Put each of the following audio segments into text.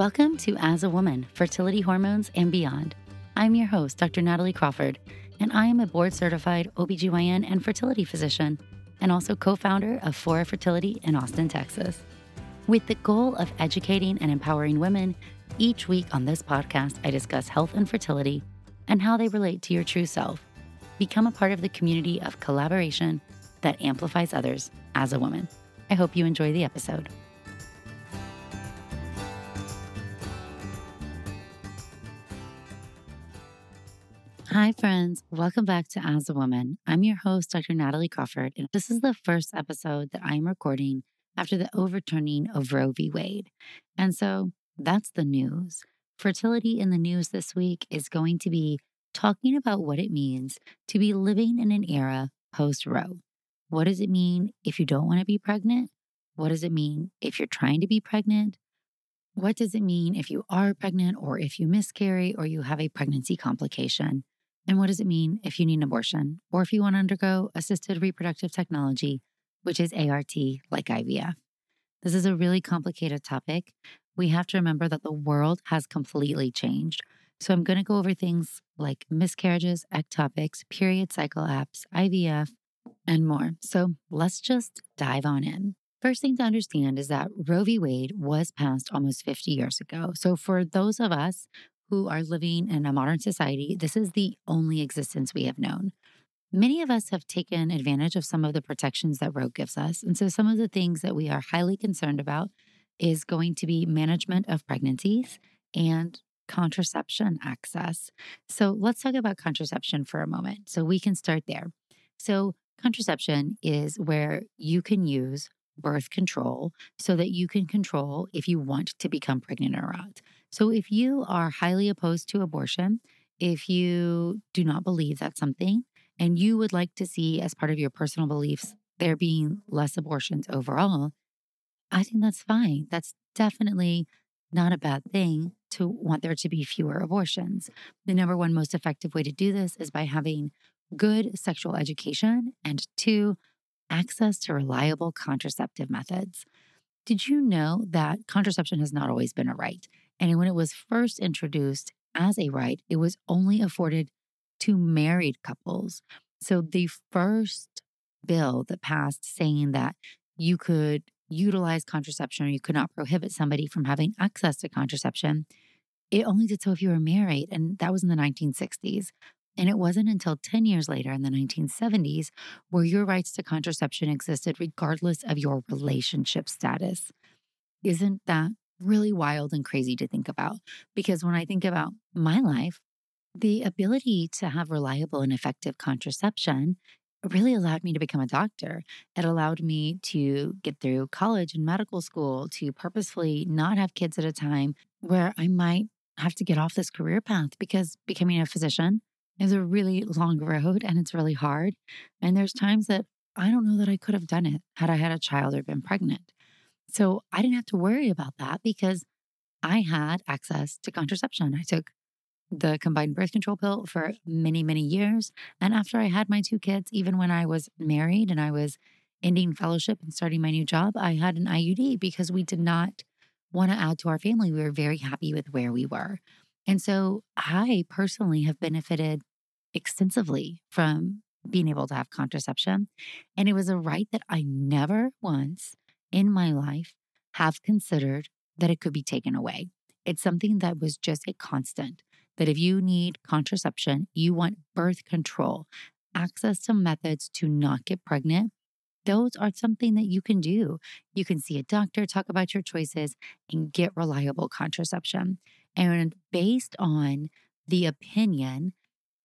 Welcome to As a Woman Fertility Hormones and Beyond. I'm your host, Dr. Natalie Crawford, and I am a board certified OBGYN and fertility physician, and also co founder of Fora Fertility in Austin, Texas. With the goal of educating and empowering women, each week on this podcast, I discuss health and fertility and how they relate to your true self. Become a part of the community of collaboration that amplifies others as a woman. I hope you enjoy the episode. Hi, friends. Welcome back to As a Woman. I'm your host, Dr. Natalie Crawford, and this is the first episode that I'm recording after the overturning of Roe v. Wade. And so that's the news. Fertility in the news this week is going to be talking about what it means to be living in an era post Roe. What does it mean if you don't want to be pregnant? What does it mean if you're trying to be pregnant? What does it mean if you are pregnant or if you miscarry or you have a pregnancy complication? And what does it mean if you need an abortion or if you want to undergo assisted reproductive technology, which is ART like IVF? This is a really complicated topic. We have to remember that the world has completely changed. So I'm going to go over things like miscarriages, ectopics, period cycle apps, IVF, and more. So let's just dive on in. First thing to understand is that Roe v. Wade was passed almost 50 years ago. So, for those of us who are living in a modern society, this is the only existence we have known. Many of us have taken advantage of some of the protections that Roe gives us. And so, some of the things that we are highly concerned about is going to be management of pregnancies and contraception access. So, let's talk about contraception for a moment. So, we can start there. So, contraception is where you can use birth control so that you can control if you want to become pregnant or not. So, if you are highly opposed to abortion, if you do not believe that's something, and you would like to see as part of your personal beliefs there being less abortions overall, I think that's fine. That's definitely not a bad thing to want there to be fewer abortions. The number one most effective way to do this is by having good sexual education and two, access to reliable contraceptive methods. Did you know that contraception has not always been a right? And when it was first introduced as a right, it was only afforded to married couples. So the first bill that passed saying that you could utilize contraception or you could not prohibit somebody from having access to contraception, it only did so if you were married. And that was in the 1960s. And it wasn't until 10 years later in the 1970s where your rights to contraception existed regardless of your relationship status. Isn't that really wild and crazy to think about? Because when I think about my life, the ability to have reliable and effective contraception really allowed me to become a doctor. It allowed me to get through college and medical school, to purposefully not have kids at a time where I might have to get off this career path because becoming a physician is a really long road and it's really hard. And there's times that I don't know that I could have done it had I had a child or been pregnant. So I didn't have to worry about that because I had access to contraception. I took the combined birth control pill for many, many years. And after I had my two kids, even when I was married and I was ending fellowship and starting my new job, I had an IUD because we did not want to add to our family. We were very happy with where we were. And so I personally have benefited extensively from being able to have contraception. And it was a right that I never once in my life have considered that it could be taken away. It's something that was just a constant that if you need contraception, you want birth control, access to methods to not get pregnant, those are something that you can do. You can see a doctor, talk about your choices, and get reliable contraception. And based on the opinion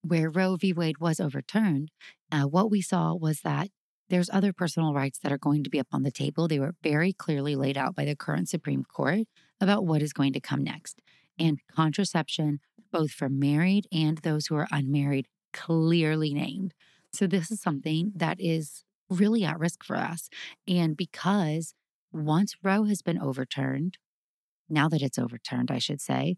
where Roe v. Wade was overturned, uh, what we saw was that there's other personal rights that are going to be up on the table. They were very clearly laid out by the current Supreme Court about what is going to come next. And contraception, both for married and those who are unmarried, clearly named. So, this is something that is really at risk for us. And because once Roe has been overturned, now that it's overturned, I should say,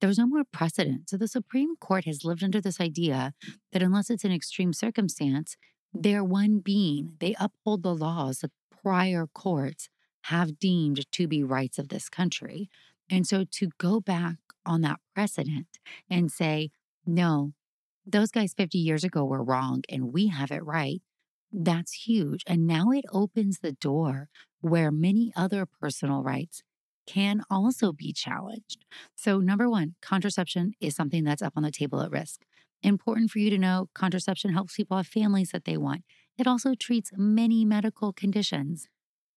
there was no more precedent. So the Supreme Court has lived under this idea that unless it's an extreme circumstance, they're one being. They uphold the laws that prior courts have deemed to be rights of this country. And so to go back on that precedent and say, no, those guys 50 years ago were wrong and we have it right, that's huge. And now it opens the door where many other personal rights can also be challenged. So, number one, contraception is something that's up on the table at risk. Important for you to know contraception helps people have families that they want. It also treats many medical conditions.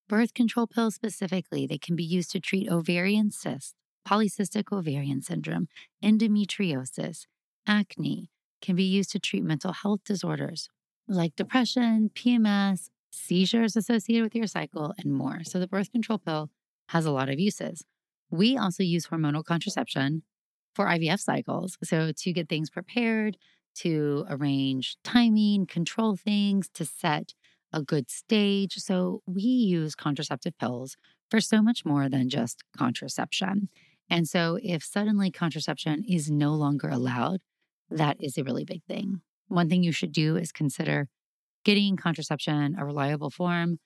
Birth control pills specifically, they can be used to treat ovarian cysts, polycystic ovarian syndrome, endometriosis, acne, can be used to treat mental health disorders like depression, PMS, seizures associated with your cycle, and more. So the birth control pill has a lot of uses. We also use hormonal contraception for IVF cycles. So, to get things prepared, to arrange timing, control things, to set a good stage. So, we use contraceptive pills for so much more than just contraception. And so, if suddenly contraception is no longer allowed, that is a really big thing. One thing you should do is consider getting contraception a reliable form.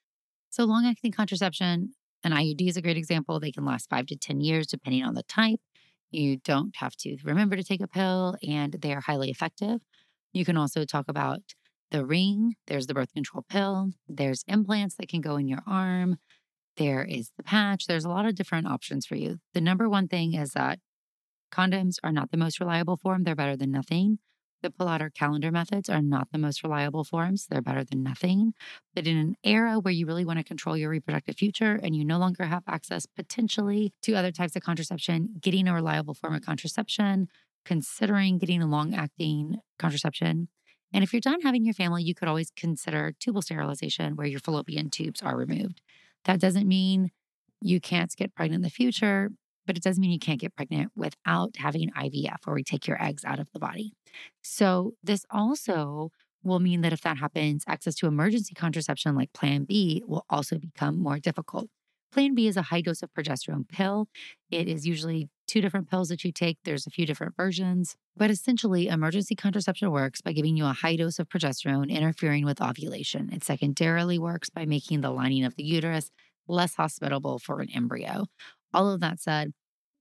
So, long acting contraception an IUD is a great example. They can last five to 10 years, depending on the type. You don't have to remember to take a pill, and they are highly effective. You can also talk about the ring. There's the birth control pill. There's implants that can go in your arm. There is the patch. There's a lot of different options for you. The number one thing is that condoms are not the most reliable form, they're better than nothing. The or calendar methods are not the most reliable forms. They're better than nothing. But in an era where you really want to control your reproductive future and you no longer have access potentially to other types of contraception, getting a reliable form of contraception, considering getting a long acting contraception. And if you're done having your family, you could always consider tubal sterilization where your fallopian tubes are removed. That doesn't mean you can't get pregnant in the future but it doesn't mean you can't get pregnant without having IVF, where we take your eggs out of the body. So, this also will mean that if that happens, access to emergency contraception like Plan B will also become more difficult. Plan B is a high dose of progesterone pill. It is usually two different pills that you take. There's a few different versions, but essentially, emergency contraception works by giving you a high dose of progesterone interfering with ovulation. It secondarily works by making the lining of the uterus less hospitable for an embryo. All of that said,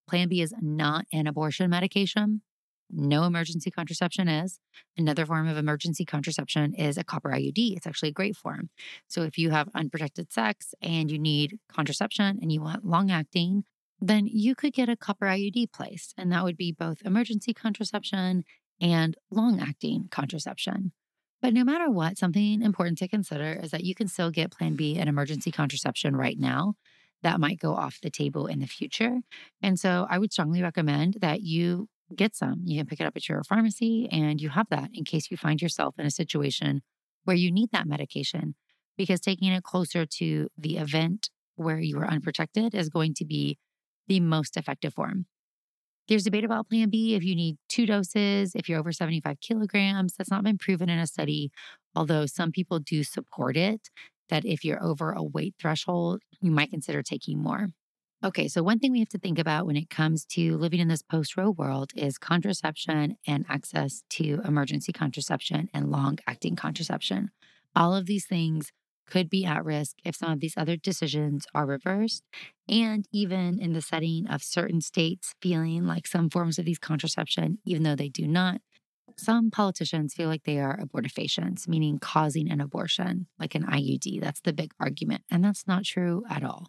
Plan B is not an abortion medication. No emergency contraception is. Another form of emergency contraception is a copper IUD. It's actually a great form. So if you have unprotected sex and you need contraception and you want long acting, then you could get a copper IUD placed. And that would be both emergency contraception and long acting contraception. But no matter what, something important to consider is that you can still get Plan B and emergency contraception right now that might go off the table in the future. And so I would strongly recommend that you get some. You can pick it up at your pharmacy and you have that in case you find yourself in a situation where you need that medication, because taking it closer to the event where you are unprotected is going to be the most effective form. There's debate about Plan B if you need two doses, if you're over 75 kilograms. That's not been proven in a study, although some people do support it that if you're over a weight threshold, you might consider taking more. Okay, so one thing we have to think about when it comes to living in this post Roe world is contraception and access to emergency contraception and long acting contraception. All of these things could be at risk if some of these other decisions are reversed. And even in the setting of certain states feeling like some forms of these contraception, even though they do not, some politicians feel like they are abortifacients, meaning causing an abortion, like an IUD. That's the big argument. And that's not true at all.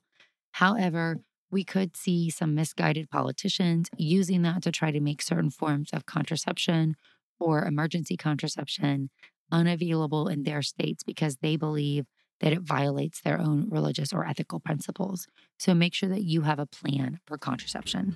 However, we could see some misguided politicians using that to try to make certain forms of contraception or emergency contraception unavailable in their states because they believe that it violates their own religious or ethical principles. So make sure that you have a plan for contraception.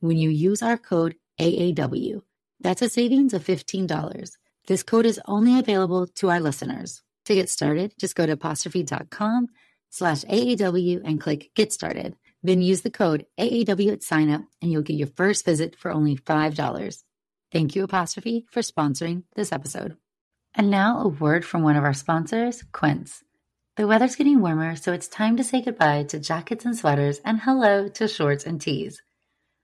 when you use our code AAW. That's a savings of $15. This code is only available to our listeners. To get started, just go to apostrophe.com slash AAW and click Get Started. Then use the code AAW at signup and you'll get your first visit for only $5. Thank you, Apostrophe, for sponsoring this episode. And now a word from one of our sponsors, Quince. The weather's getting warmer, so it's time to say goodbye to jackets and sweaters and hello to shorts and tees.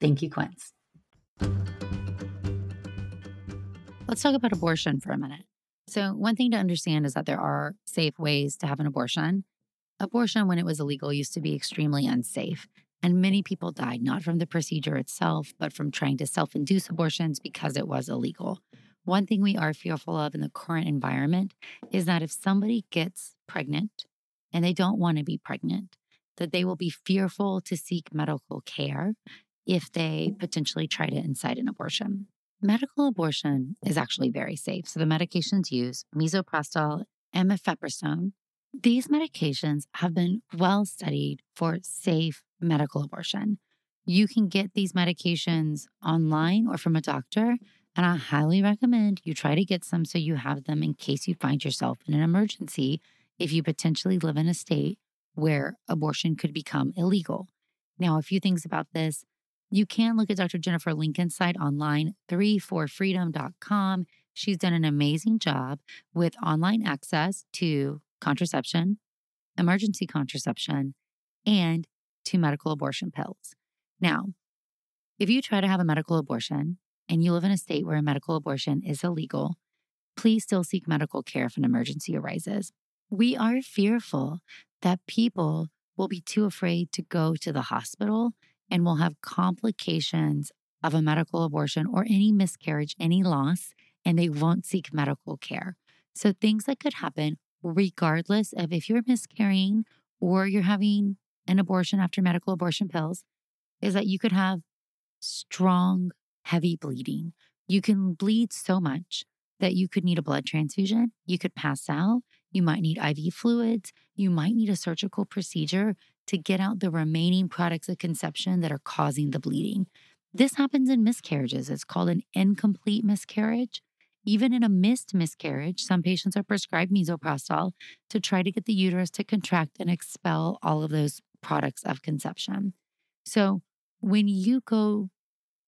Thank you, Quince. Let's talk about abortion for a minute. So, one thing to understand is that there are safe ways to have an abortion. Abortion, when it was illegal, used to be extremely unsafe. And many people died not from the procedure itself, but from trying to self induce abortions because it was illegal. One thing we are fearful of in the current environment is that if somebody gets pregnant and they don't want to be pregnant, that they will be fearful to seek medical care if they potentially try to incite an abortion. Medical abortion is actually very safe. So the medications used, misoprostol and mifepristone, these medications have been well studied for safe medical abortion. You can get these medications online or from a doctor, and I highly recommend you try to get some so you have them in case you find yourself in an emergency if you potentially live in a state where abortion could become illegal. Now, a few things about this you can look at Dr. Jennifer Lincoln's site online, 3forfreedom.com. She's done an amazing job with online access to contraception, emergency contraception, and to medical abortion pills. Now, if you try to have a medical abortion and you live in a state where a medical abortion is illegal, please still seek medical care if an emergency arises. We are fearful that people will be too afraid to go to the hospital and will have complications of a medical abortion or any miscarriage, any loss, and they won't seek medical care. So, things that could happen, regardless of if you're miscarrying or you're having an abortion after medical abortion pills, is that you could have strong, heavy bleeding. You can bleed so much that you could need a blood transfusion. You could pass out. You might need IV fluids. You might need a surgical procedure to get out the remaining products of conception that are causing the bleeding. This happens in miscarriages. It's called an incomplete miscarriage. Even in a missed miscarriage, some patients are prescribed misoprostol to try to get the uterus to contract and expel all of those products of conception. So, when you go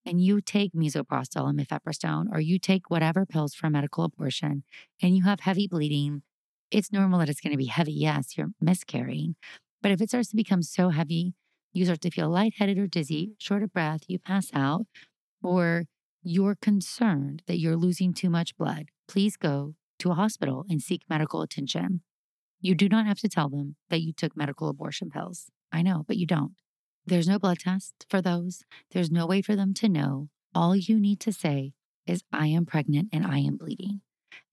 and you take misoprostol and mifepristone, or you take whatever pills for a medical abortion, and you have heavy bleeding, it's normal that it's going to be heavy. Yes, you're miscarrying, but if it starts to become so heavy, you start to feel lightheaded or dizzy, short of breath, you pass out, or you're concerned that you're losing too much blood, please go to a hospital and seek medical attention. You do not have to tell them that you took medical abortion pills. I know, but you don't. There's no blood test for those. There's no way for them to know. All you need to say is, I am pregnant and I am bleeding.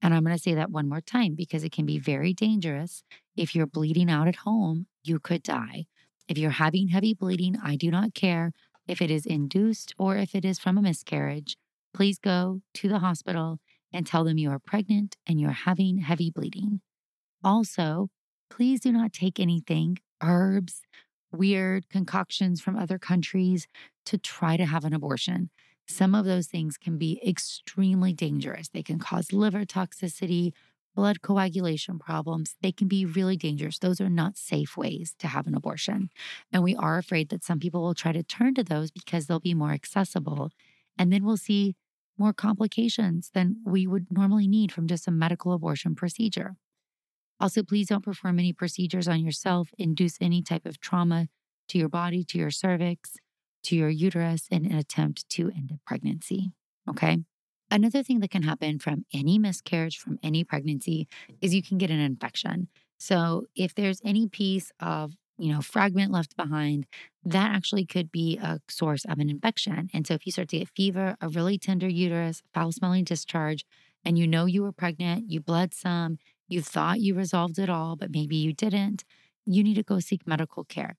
And I'm going to say that one more time because it can be very dangerous. If you're bleeding out at home, you could die. If you're having heavy bleeding, I do not care if it is induced or if it is from a miscarriage. Please go to the hospital and tell them you are pregnant and you're having heavy bleeding. Also, please do not take anything, herbs, weird concoctions from other countries to try to have an abortion. Some of those things can be extremely dangerous. They can cause liver toxicity, blood coagulation problems. They can be really dangerous. Those are not safe ways to have an abortion. And we are afraid that some people will try to turn to those because they'll be more accessible. And then we'll see more complications than we would normally need from just a medical abortion procedure. Also, please don't perform any procedures on yourself, induce any type of trauma to your body, to your cervix, to your uterus in an attempt to end a pregnancy. Okay. Another thing that can happen from any miscarriage, from any pregnancy, is you can get an infection. So if there's any piece of you know, fragment left behind, that actually could be a source of an infection. And so if you start to get fever, a really tender uterus, foul smelling discharge, and you know you were pregnant, you bled some, you thought you resolved it all, but maybe you didn't, you need to go seek medical care.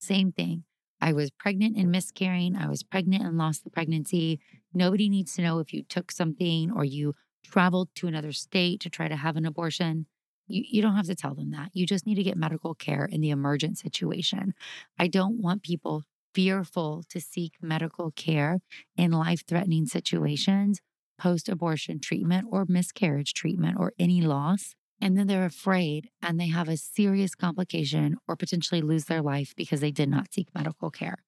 Same thing. I was pregnant and miscarrying. I was pregnant and lost the pregnancy. Nobody needs to know if you took something or you traveled to another state to try to have an abortion. You, you don't have to tell them that. You just need to get medical care in the emergent situation. I don't want people fearful to seek medical care in life threatening situations, post abortion treatment or miscarriage treatment or any loss. And then they're afraid and they have a serious complication or potentially lose their life because they did not seek medical care.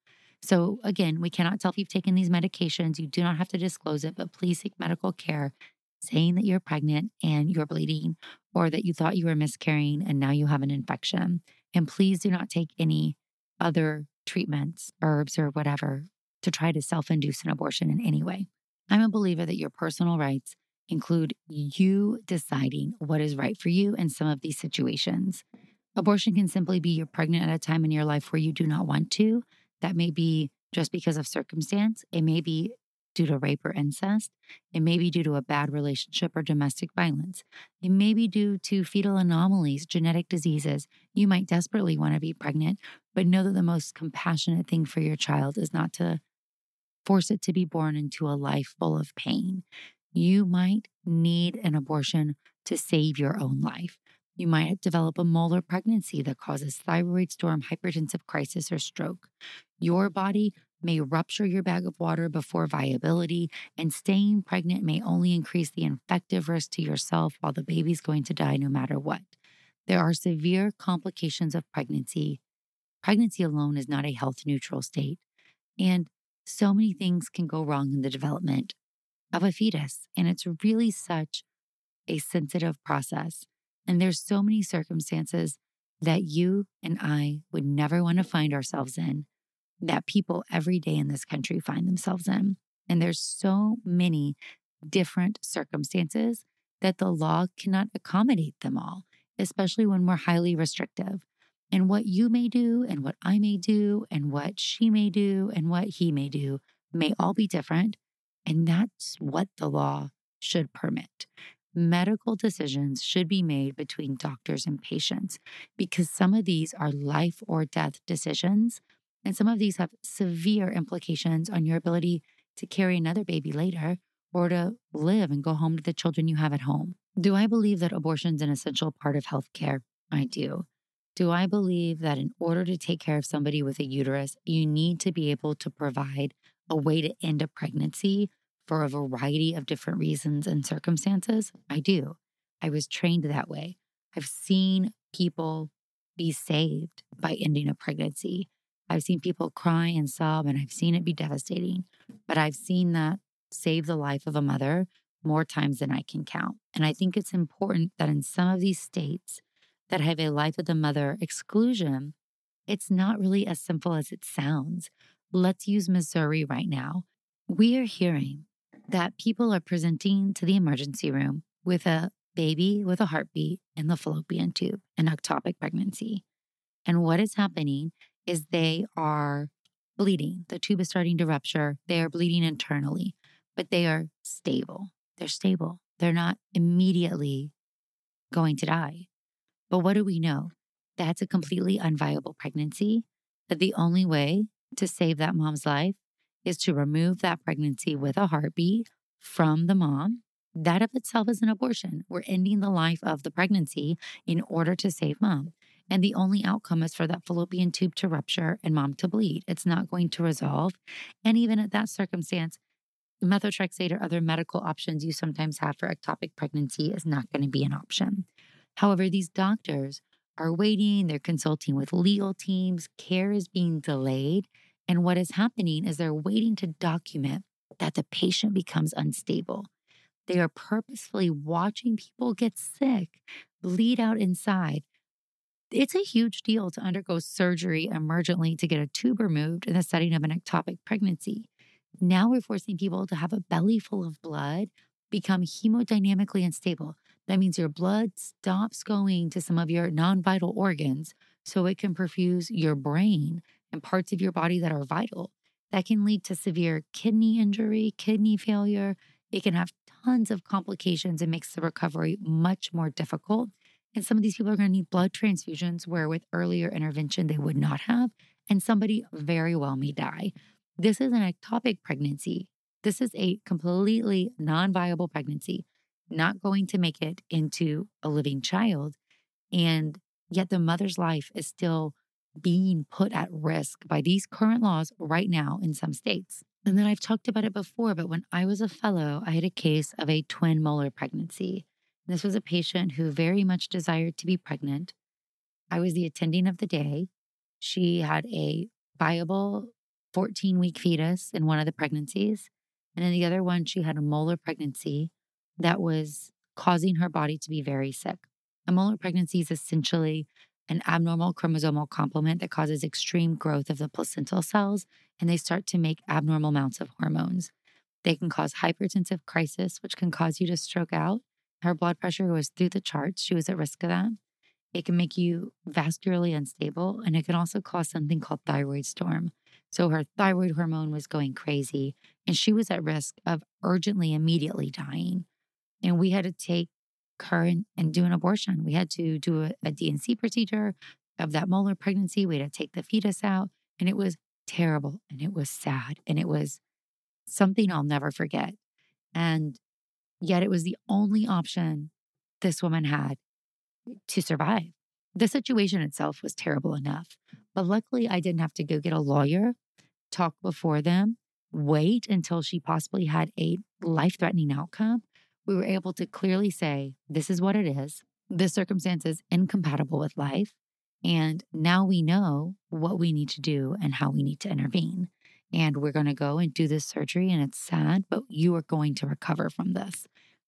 So, again, we cannot tell if you've taken these medications. You do not have to disclose it, but please seek medical care saying that you're pregnant and you're bleeding or that you thought you were miscarrying and now you have an infection. And please do not take any other treatments, herbs, or whatever to try to self induce an abortion in any way. I'm a believer that your personal rights include you deciding what is right for you in some of these situations. Abortion can simply be you're pregnant at a time in your life where you do not want to. That may be just because of circumstance. It may be due to rape or incest. It may be due to a bad relationship or domestic violence. It may be due to fetal anomalies, genetic diseases. You might desperately want to be pregnant, but know that the most compassionate thing for your child is not to force it to be born into a life full of pain. You might need an abortion to save your own life. You might develop a molar pregnancy that causes thyroid storm, hypertensive crisis, or stroke. Your body may rupture your bag of water before viability, and staying pregnant may only increase the infective risk to yourself while the baby's going to die no matter what. There are severe complications of pregnancy. Pregnancy alone is not a health neutral state. And so many things can go wrong in the development of a fetus. And it's really such a sensitive process. And there's so many circumstances that you and I would never want to find ourselves in that people every day in this country find themselves in. And there's so many different circumstances that the law cannot accommodate them all, especially when we're highly restrictive. And what you may do, and what I may do, and what she may do, and what he may do may all be different. And that's what the law should permit. Medical decisions should be made between doctors and patients because some of these are life or death decisions and some of these have severe implications on your ability to carry another baby later or to live and go home to the children you have at home. Do I believe that abortion is an essential part of healthcare? I do. Do I believe that in order to take care of somebody with a uterus, you need to be able to provide a way to end a pregnancy for a variety of different reasons and circumstances? I do. I was trained that way. I've seen people be saved by ending a pregnancy. I've seen people cry and sob, and I've seen it be devastating, but I've seen that save the life of a mother more times than I can count. And I think it's important that in some of these states that have a life of the mother exclusion, it's not really as simple as it sounds. Let's use Missouri right now. We are hearing that people are presenting to the emergency room with a baby with a heartbeat in the fallopian tube, an ectopic pregnancy. And what is happening is they are bleeding. The tube is starting to rupture. They are bleeding internally, but they are stable. They're stable. They're not immediately going to die. But what do we know? That's a completely unviable pregnancy. That the only way to save that mom's life is to remove that pregnancy with a heartbeat from the mom. That of itself is an abortion. We're ending the life of the pregnancy in order to save mom. And the only outcome is for that fallopian tube to rupture and mom to bleed. It's not going to resolve. And even at that circumstance, methotrexate or other medical options you sometimes have for ectopic pregnancy is not going to be an option. However, these doctors are waiting, they're consulting with legal teams, care is being delayed. And what is happening is they're waiting to document that the patient becomes unstable. They are purposefully watching people get sick, bleed out inside. It's a huge deal to undergo surgery emergently to get a tube removed in the setting of an ectopic pregnancy. Now we're forcing people to have a belly full of blood become hemodynamically unstable. That means your blood stops going to some of your non vital organs so it can perfuse your brain and parts of your body that are vital. That can lead to severe kidney injury, kidney failure. It can have tons of complications and makes the recovery much more difficult. And some of these people are going to need blood transfusions where with earlier intervention they would not have. And somebody very well may die. This is an ectopic pregnancy. This is a completely non viable pregnancy, not going to make it into a living child. And yet the mother's life is still being put at risk by these current laws right now in some states. And then I've talked about it before, but when I was a fellow, I had a case of a twin molar pregnancy. This was a patient who very much desired to be pregnant. I was the attending of the day. She had a viable 14 week fetus in one of the pregnancies. And in the other one, she had a molar pregnancy that was causing her body to be very sick. A molar pregnancy is essentially an abnormal chromosomal complement that causes extreme growth of the placental cells, and they start to make abnormal amounts of hormones. They can cause hypertensive crisis, which can cause you to stroke out. Her blood pressure was through the charts. She was at risk of that. It can make you vascularly unstable, and it can also cause something called thyroid storm, so her thyroid hormone was going crazy and she was at risk of urgently, immediately dying. And we had to take her and, and do an abortion. We had to do a, a D&C procedure of that molar pregnancy. We had to take the fetus out. And it was terrible and it was sad and it was something I'll never forget. And yet it was the only option this woman had to survive. The situation itself was terrible enough, but luckily I didn't have to go get a lawyer talk before them, wait until she possibly had a life threatening outcome, we were able to clearly say, this is what it is. This circumstance is incompatible with life. And now we know what we need to do and how we need to intervene. And we're going to go and do this surgery. And it's sad, but you are going to recover from this.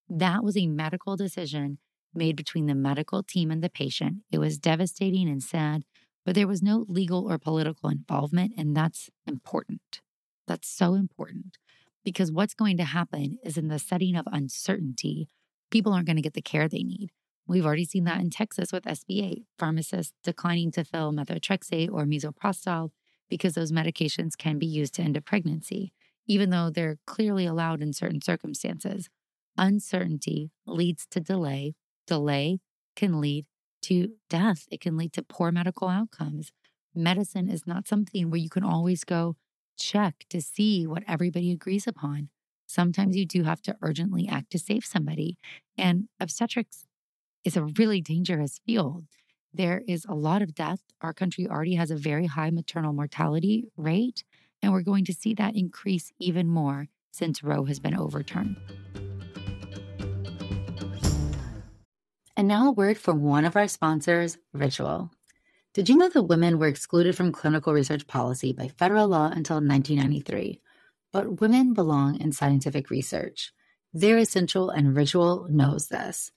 That was a medical decision made between the medical team and the patient. It was devastating and sad, but there was no legal or political involvement. And that's important. That's so important because what's going to happen is in the setting of uncertainty, people aren't going to get the care they need. We've already seen that in Texas with SB8, pharmacists declining to fill methotrexate or misoprostol because those medications can be used to end a pregnancy, even though they're clearly allowed in certain circumstances. Uncertainty leads to delay. Delay can lead to death, it can lead to poor medical outcomes. Medicine is not something where you can always go check to see what everybody agrees upon. Sometimes you do have to urgently act to save somebody. And obstetrics is a really dangerous field. There is a lot of death. Our country already has a very high maternal mortality rate, and we're going to see that increase even more since Roe has been overturned. And now a word from one of our sponsors, Ritual. Did you know that women were excluded from clinical research policy by federal law until 1993? But women belong in scientific research. They're essential, and Ritual knows this.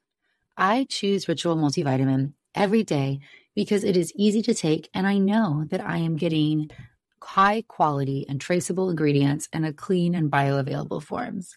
I choose Ritual multivitamin every day because it is easy to take, and I know that I am getting high quality and traceable ingredients in a clean and bioavailable forms.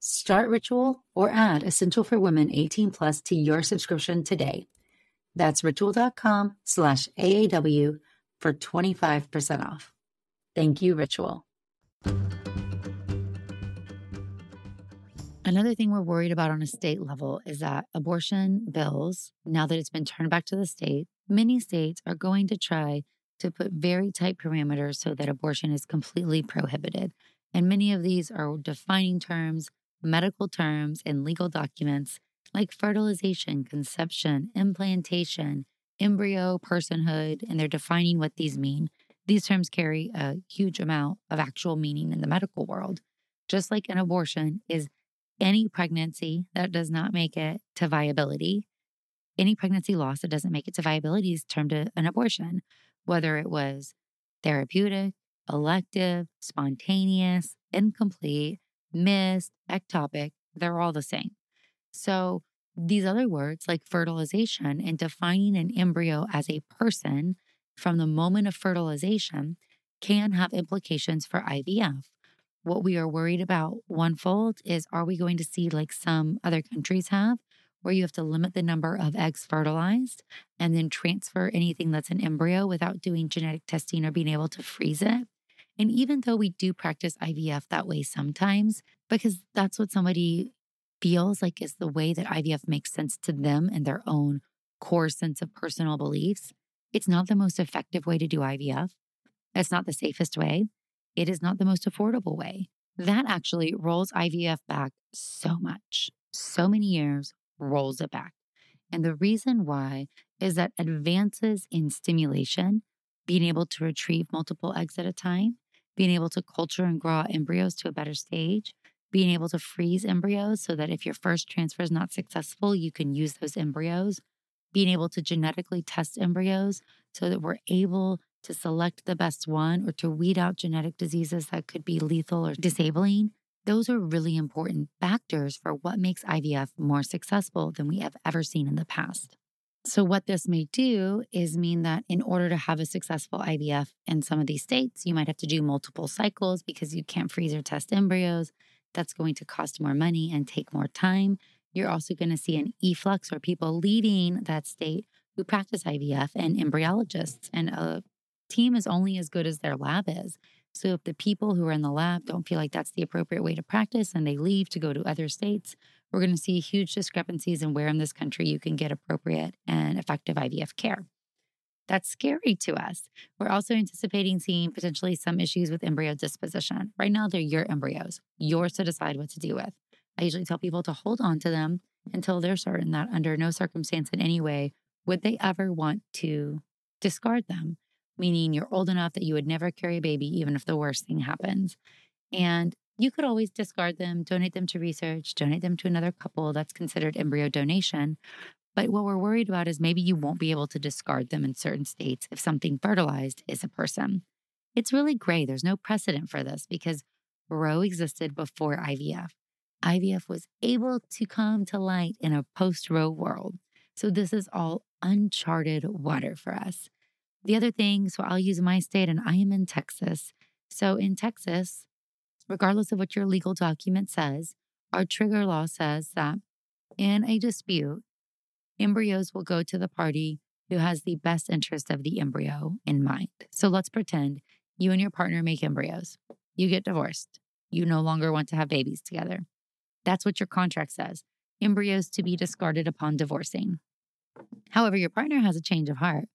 Start Ritual or add Essential for Women 18 Plus to your subscription today. That's ritual.com slash AAW for 25% off. Thank you, Ritual. Another thing we're worried about on a state level is that abortion bills, now that it's been turned back to the state, many states are going to try to put very tight parameters so that abortion is completely prohibited. And many of these are defining terms medical terms and legal documents like fertilization, conception, implantation, embryo, personhood, and they're defining what these mean. These terms carry a huge amount of actual meaning in the medical world. Just like an abortion is any pregnancy that does not make it to viability, any pregnancy loss that doesn't make it to viability is termed an abortion, whether it was therapeutic, elective, spontaneous, incomplete, missed, ectopic, they're all the same. So these other words like fertilization and defining an embryo as a person from the moment of fertilization can have implications for IVF. What we are worried about onefold is are we going to see like some other countries have, where you have to limit the number of eggs fertilized and then transfer anything that's an embryo without doing genetic testing or being able to freeze it? And even though we do practice IVF that way sometimes, because that's what somebody feels like is the way that IVF makes sense to them and their own core sense of personal beliefs, it's not the most effective way to do IVF. It's not the safest way. It is not the most affordable way. That actually rolls IVF back so much, so many years, rolls it back. And the reason why is that advances in stimulation, being able to retrieve multiple eggs at a time, being able to culture and grow embryos to a better stage, being able to freeze embryos so that if your first transfer is not successful, you can use those embryos, being able to genetically test embryos so that we're able to select the best one or to weed out genetic diseases that could be lethal or disabling. Those are really important factors for what makes IVF more successful than we have ever seen in the past. So, what this may do is mean that in order to have a successful IVF in some of these states, you might have to do multiple cycles because you can't freeze or test embryos. That's going to cost more money and take more time. You're also going to see an efflux or people leaving that state who practice IVF and embryologists. And a team is only as good as their lab is. So if the people who are in the lab don't feel like that's the appropriate way to practice and they leave to go to other states, we're going to see huge discrepancies in where in this country you can get appropriate and effective IVF care. That's scary to us. We're also anticipating seeing potentially some issues with embryo disposition. Right now, they're your embryos, yours to decide what to do with. I usually tell people to hold on to them until they're certain that under no circumstance in any way would they ever want to discard them, meaning you're old enough that you would never carry a baby, even if the worst thing happens. And you could always discard them, donate them to research, donate them to another couple. That's considered embryo donation. But what we're worried about is maybe you won't be able to discard them in certain states if something fertilized is a person. It's really gray. There's no precedent for this because Roe existed before IVF. IVF was able to come to light in a post Roe world. So this is all uncharted water for us. The other thing, so I'll use my state, and I am in Texas. So in Texas, regardless of what your legal document says, our trigger law says that in a dispute, embryos will go to the party who has the best interest of the embryo in mind. So let's pretend you and your partner make embryos. You get divorced. You no longer want to have babies together. That's what your contract says embryos to be discarded upon divorcing. However, your partner has a change of heart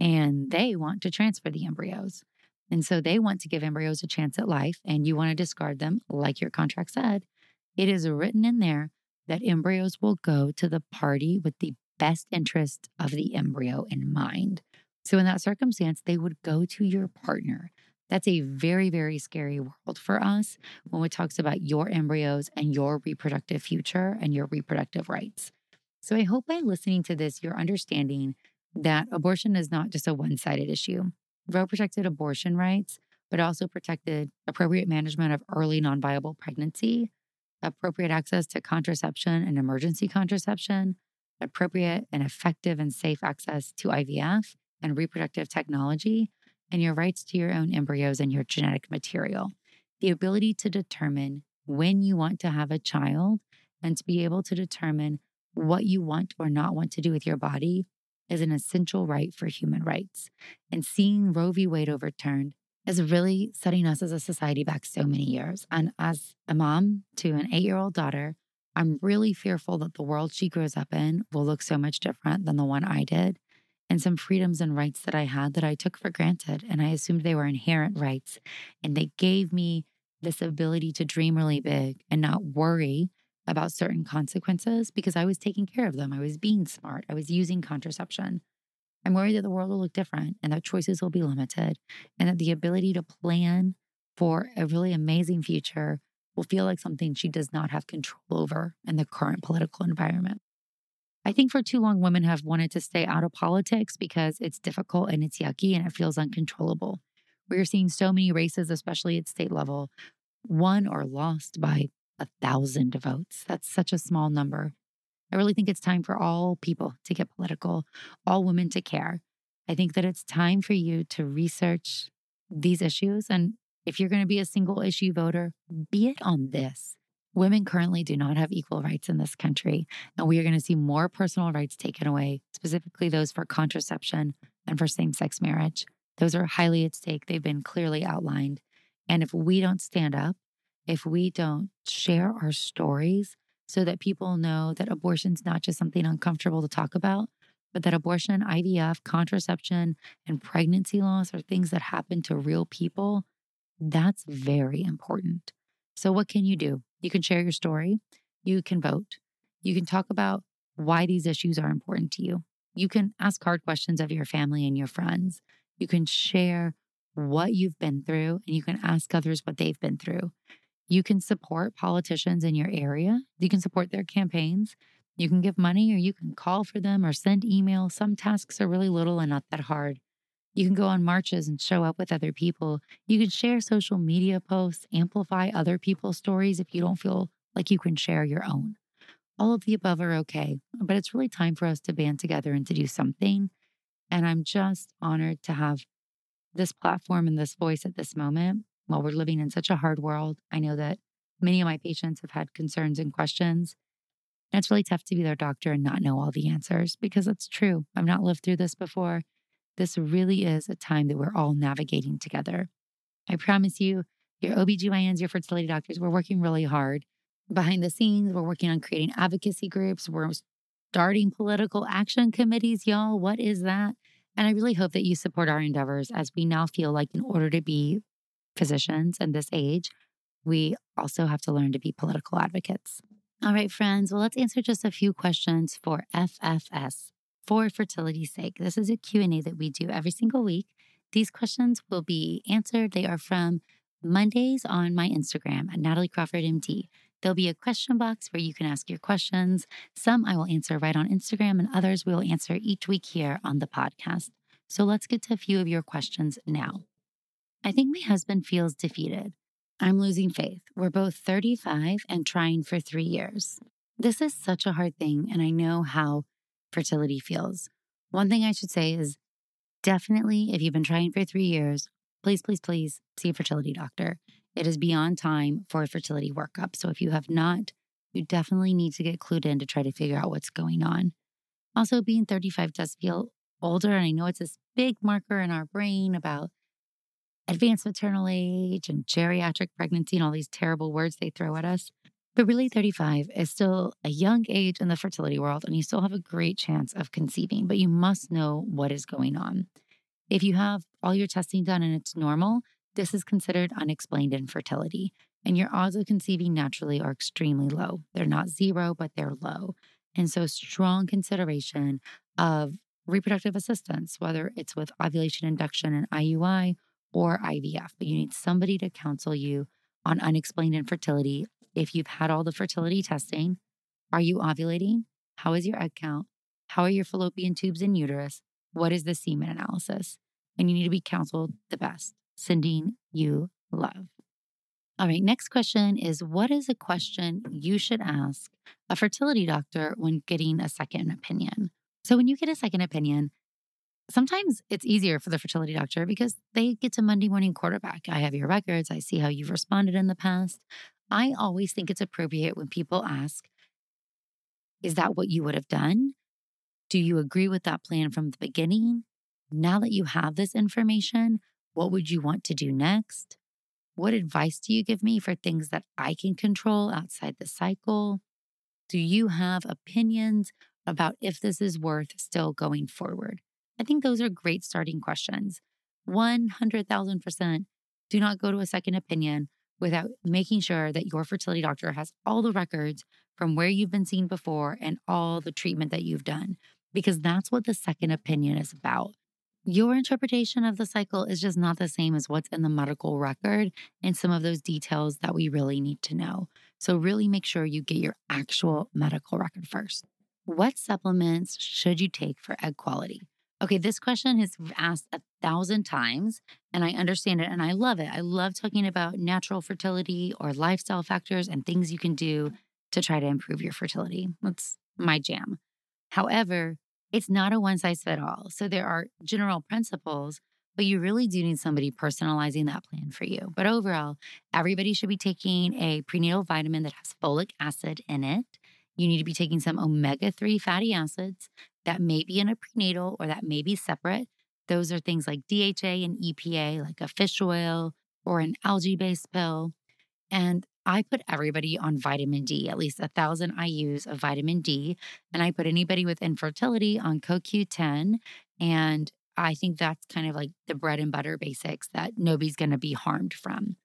and they want to transfer the embryos. And so they want to give embryos a chance at life, and you want to discard them, like your contract said. It is written in there that embryos will go to the party with the best interest of the embryo in mind. So, in that circumstance, they would go to your partner, That's a very, very scary world for us when it talks about your embryos and your reproductive future and your reproductive rights. So I hope by listening to this, you're understanding that abortion is not just a one sided issue. Roe protected abortion rights, but also protected appropriate management of early non viable pregnancy, appropriate access to contraception and emergency contraception, appropriate and effective and safe access to IVF and reproductive technology, and your rights to your own embryos and your genetic material. The ability to determine when you want to have a child and to be able to determine what you want or not want to do with your body is an essential right for human rights. And seeing Roe v. Wade overturned is really setting us as a society back so many years. And as a mom to an eight year old daughter, I'm really fearful that the world she grows up in will look so much different than the one I did. And some freedoms and rights that I had that I took for granted. And I assumed they were inherent rights. And they gave me this ability to dream really big and not worry about certain consequences because I was taking care of them. I was being smart. I was using contraception. I'm worried that the world will look different and that choices will be limited and that the ability to plan for a really amazing future will feel like something she does not have control over in the current political environment. I think for too long, women have wanted to stay out of politics because it's difficult and it's yucky and it feels uncontrollable. We're seeing so many races, especially at state level, won or lost by a thousand votes. That's such a small number. I really think it's time for all people to get political, all women to care. I think that it's time for you to research these issues. And if you're going to be a single issue voter, be it on this. Women currently do not have equal rights in this country, and we are going to see more personal rights taken away, specifically those for contraception and for same sex marriage. Those are highly at stake. They've been clearly outlined. And if we don't stand up if we don't share our stories so that people know that abortion's not just something uncomfortable to talk about, but that abortion, IVF, contraception, and pregnancy loss are things that happen to real people, that's very important. So, what can you do? You can share your story, you can vote, you can talk about why these issues are important to you. You can ask hard questions of your family and your friends. You can share what you've been through, and you can ask others what they've been through. You can support politicians in your area. You can support their campaigns. You can give money or you can call for them or send email. Some tasks are really little and not that hard. You can go on marches and show up with other people. You can share social media posts, amplify other people's stories if you don't feel like you can share your own. All of the above are okay, but it's really time for us to band together and to do something. And I'm just honored to have this platform and this voice at this moment while we're living in such a hard world, I know that many of my patients have had concerns and questions. And it's really tough to be their doctor and not know all the answers because it's true. I've not lived through this before. This really is a time that we're all navigating together. I promise you, your OBGYNs, your fertility doctors, we're working really hard behind the scenes. We're working on creating advocacy groups. We're starting political action committees, y'all. What is that? And I really hope that you support our endeavors as we now feel like, in order to be physicians in this age, we also have to learn to be political advocates. All right, friends. Well, let's answer just a few questions for FFS for fertility's sake. This is a Q&A that we do every single week. These questions will be answered. They are from Mondays on my Instagram at Natalie Crawford MD. There'll be a question box where you can ask your questions. Some I will answer right on Instagram, and others we will answer each week here on the podcast. So let's get to a few of your questions now. I think my husband feels defeated. I'm losing faith. We're both 35 and trying for three years. This is such a hard thing, and I know how fertility feels. One thing I should say is definitely, if you've been trying for three years, please, please, please see a fertility doctor. It is beyond time for a fertility workup. So if you have not, you definitely need to get clued in to try to figure out what's going on. Also, being 35 does feel older, and I know it's this big marker in our brain about advanced maternal age and geriatric pregnancy and all these terrible words they throw at us. But really, 35 is still a young age in the fertility world, and you still have a great chance of conceiving, but you must know what is going on. If you have all your testing done and it's normal, this is considered unexplained infertility, and your odds of conceiving naturally are extremely low. They're not zero, but they're low. And so, strong consideration of reproductive assistance, whether it's with ovulation induction and IUI or IVF, but you need somebody to counsel you on unexplained infertility. If you've had all the fertility testing, are you ovulating? How is your egg count? How are your fallopian tubes and uterus? What is the semen analysis? And you need to be counseled the best. Sending you love. All right, next question is What is a question you should ask a fertility doctor when getting a second opinion? So, when you get a second opinion, sometimes it's easier for the fertility doctor because they get to Monday morning quarterback. I have your records, I see how you've responded in the past. I always think it's appropriate when people ask, Is that what you would have done? Do you agree with that plan from the beginning? Now that you have this information, what would you want to do next? What advice do you give me for things that I can control outside the cycle? Do you have opinions about if this is worth still going forward? I think those are great starting questions. 100,000% do not go to a second opinion without making sure that your fertility doctor has all the records from where you've been seen before and all the treatment that you've done, because that's what the second opinion is about. Your interpretation of the cycle is just not the same as what's in the medical record and some of those details that we really need to know. So, really make sure you get your actual medical record first. What supplements should you take for egg quality? Okay, this question is asked a thousand times, and I understand it and I love it. I love talking about natural fertility or lifestyle factors and things you can do to try to improve your fertility. That's my jam. However, it's not a one size fit all. So there are general principles, but you really do need somebody personalizing that plan for you. But overall, everybody should be taking a prenatal vitamin that has folic acid in it. You need to be taking some omega 3 fatty acids that may be in a prenatal or that may be separate. Those are things like DHA and EPA, like a fish oil or an algae based pill. And I put everybody on vitamin D, at least a thousand IUs of vitamin D. And I put anybody with infertility on CoQ10. And I think that's kind of like the bread and butter basics that nobody's going to be harmed from.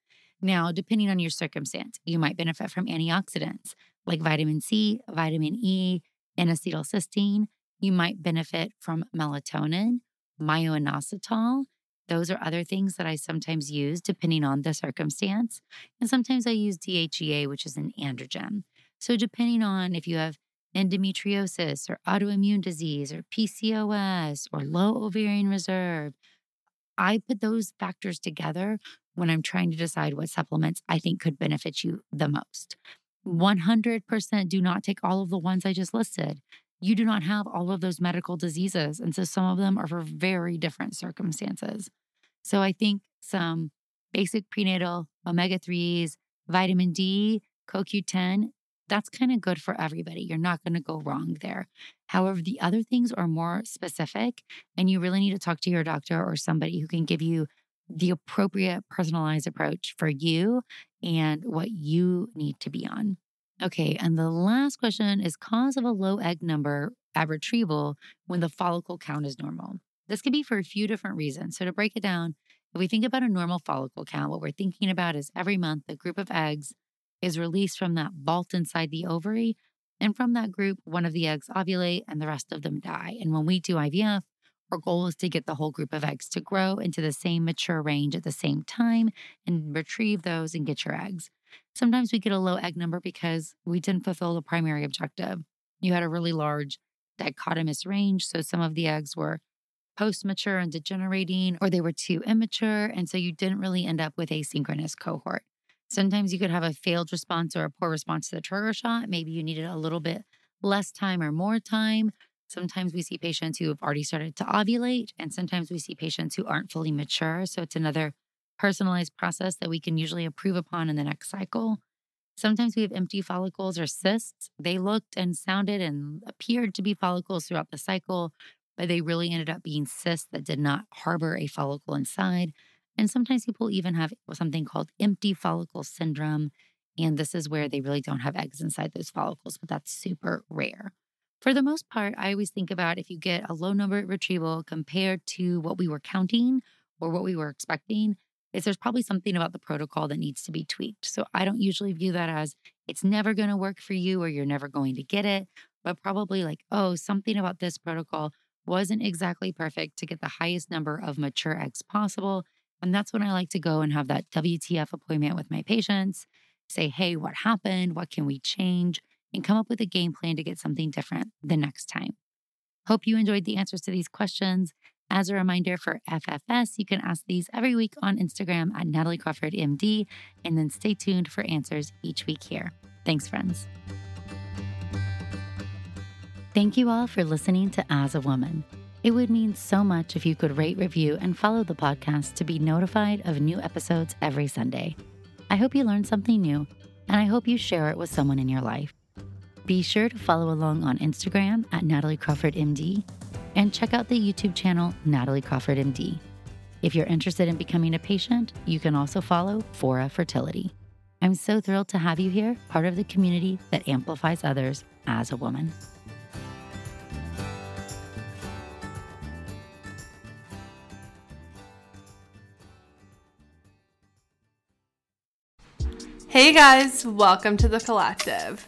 Now, depending on your circumstance, you might benefit from antioxidants like vitamin C, vitamin E, and acetylcysteine. You might benefit from melatonin, myo-inositol. Those are other things that I sometimes use depending on the circumstance. And sometimes I use DHEA, which is an androgen. So, depending on if you have endometriosis or autoimmune disease or PCOS or low ovarian reserve, I put those factors together when I'm trying to decide what supplements I think could benefit you the most. 100% do not take all of the ones I just listed you do not have all of those medical diseases. And so some of them are for very different circumstances. So I think some basic prenatal omega 3s, vitamin D, CoQ10, that's kind of good for everybody. You're not going to go wrong there. However, the other things are more specific, and you really need to talk to your doctor or somebody who can give you the appropriate personalized approach for you and what you need to be on. Okay, and the last question is cause of a low egg number at retrieval when the follicle count is normal. This could be for a few different reasons. So, to break it down, if we think about a normal follicle count, what we're thinking about is every month a group of eggs is released from that vault inside the ovary. And from that group, one of the eggs ovulate and the rest of them die. And when we do IVF, our goal is to get the whole group of eggs to grow into the same mature range at the same time and retrieve those and get your eggs. Sometimes we get a low egg number because we didn't fulfill the primary objective. You had a really large dichotomous range. So some of the eggs were post mature and degenerating, or they were too immature. And so you didn't really end up with a synchronous cohort. Sometimes you could have a failed response or a poor response to the trigger shot. Maybe you needed a little bit less time or more time. Sometimes we see patients who have already started to ovulate, and sometimes we see patients who aren't fully mature. So it's another personalized process that we can usually improve upon in the next cycle. Sometimes we have empty follicles or cysts. They looked and sounded and appeared to be follicles throughout the cycle, but they really ended up being cysts that did not harbor a follicle inside. And sometimes people even have something called empty follicle syndrome. And this is where they really don't have eggs inside those follicles, but that's super rare. For the most part, I always think about if you get a low number at retrieval compared to what we were counting or what we were expecting, is there's probably something about the protocol that needs to be tweaked. So I don't usually view that as it's never going to work for you or you're never going to get it, but probably like, oh, something about this protocol wasn't exactly perfect to get the highest number of mature eggs possible. And that's when I like to go and have that WTF appointment with my patients, say, hey, what happened? What can we change? And come up with a game plan to get something different the next time. Hope you enjoyed the answers to these questions. As a reminder for FFS, you can ask these every week on Instagram at Natalie Crawford MD, and then stay tuned for answers each week here. Thanks, friends. Thank you all for listening to As a Woman. It would mean so much if you could rate, review, and follow the podcast to be notified of new episodes every Sunday. I hope you learned something new, and I hope you share it with someone in your life. Be sure to follow along on Instagram at Natalie Crawford MD and check out the YouTube channel Natalie Crawford MD. If you're interested in becoming a patient, you can also follow Fora Fertility. I'm so thrilled to have you here, part of the community that amplifies others as a woman. Hey guys, welcome to the collective.